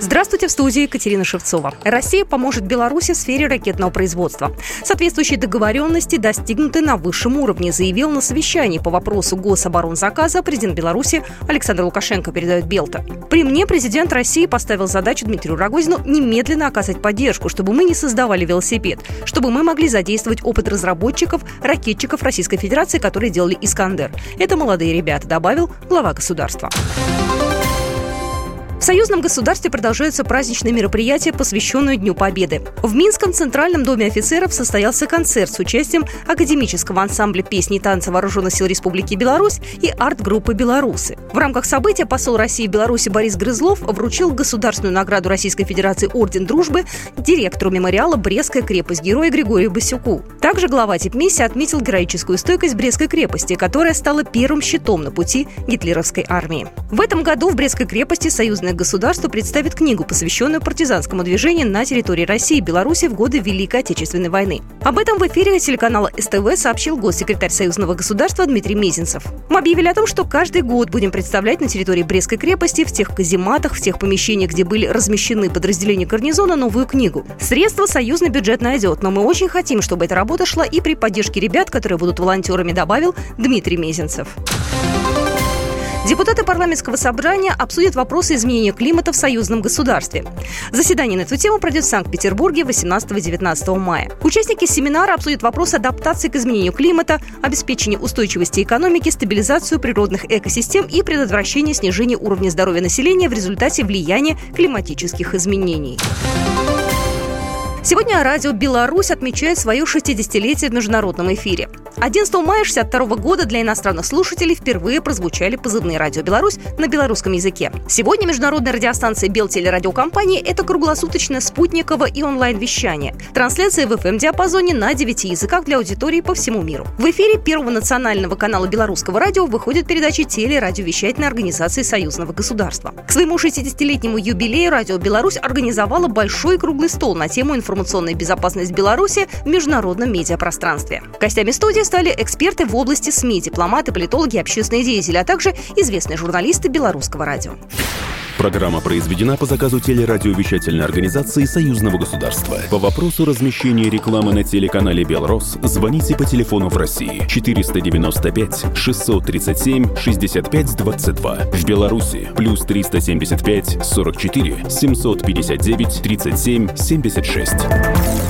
Здравствуйте, в студии Екатерина Шевцова. Россия поможет Беларуси в сфере ракетного производства. Соответствующие договоренности достигнуты на высшем уровне, заявил на совещании по вопросу гособоронзаказа президент Беларуси Александр Лукашенко, передает Белта. При мне президент России поставил задачу Дмитрию Рогозину немедленно оказать поддержку, чтобы мы не создавали велосипед, чтобы мы могли задействовать опыт разработчиков, ракетчиков Российской Федерации, которые делали «Искандер». Это молодые ребята, добавил глава государства. В союзном государстве продолжаются праздничные мероприятия, посвященные Дню Победы. В Минском Центральном доме офицеров состоялся концерт с участием академического ансамбля песни и танца Вооруженных сил Республики Беларусь и арт-группы «Белорусы». В рамках события посол России в Беларуси Борис Грызлов вручил государственную награду Российской Федерации Орден Дружбы директору мемориала «Брестская крепость» героя Григорию Басюку. Также глава Типмиссии отметил героическую стойкость Брестской крепости, которая стала первым щитом на пути гитлеровской армии. В этом году в Брестской крепости союзная союзное государство представит книгу, посвященную партизанскому движению на территории России и Беларуси в годы Великой Отечественной войны. Об этом в эфире телеканала СТВ сообщил госсекретарь союзного государства Дмитрий Мезенцев. Мы объявили о том, что каждый год будем представлять на территории Брестской крепости, в тех казематах, в тех помещениях, где были размещены подразделения гарнизона, новую книгу. Средства союзный бюджет найдет, но мы очень хотим, чтобы эта работа шла и при поддержке ребят, которые будут волонтерами, добавил Дмитрий Мезенцев. Депутаты парламентского собрания обсудят вопросы изменения климата в союзном государстве. Заседание на эту тему пройдет в Санкт-Петербурге 18-19 мая. Участники семинара обсудят вопросы адаптации к изменению климата, обеспечения устойчивости экономики, стабилизацию природных экосистем и предотвращения снижения уровня здоровья населения в результате влияния климатических изменений. Сегодня радио «Беларусь» отмечает свое 60-летие в международном эфире. 11 мая 1962 года для иностранных слушателей впервые прозвучали позывные «Радио Беларусь» на белорусском языке. Сегодня международная радиостанция Белтелерадиокомпании – это круглосуточное спутниковое и онлайн-вещание. Трансляция в FM-диапазоне на 9 языках для аудитории по всему миру. В эфире Первого национального канала белорусского радио выходят передачи телерадиовещательной организации Союзного государства. К своему 60-летнему юбилею «Радио Беларусь» организовала большой круглый стол на тему информации информационная безопасность Беларуси в международном медиапространстве. Гостями студии стали эксперты в области СМИ, дипломаты, политологи, общественные деятели, а также известные журналисты белорусского радио. Программа произведена по заказу телерадиовещательной организации Союзного государства. По вопросу размещения рекламы на телеканале «Белрос» звоните по телефону в России 495 637 65 22. В Беларуси плюс 375 44 759 37 76.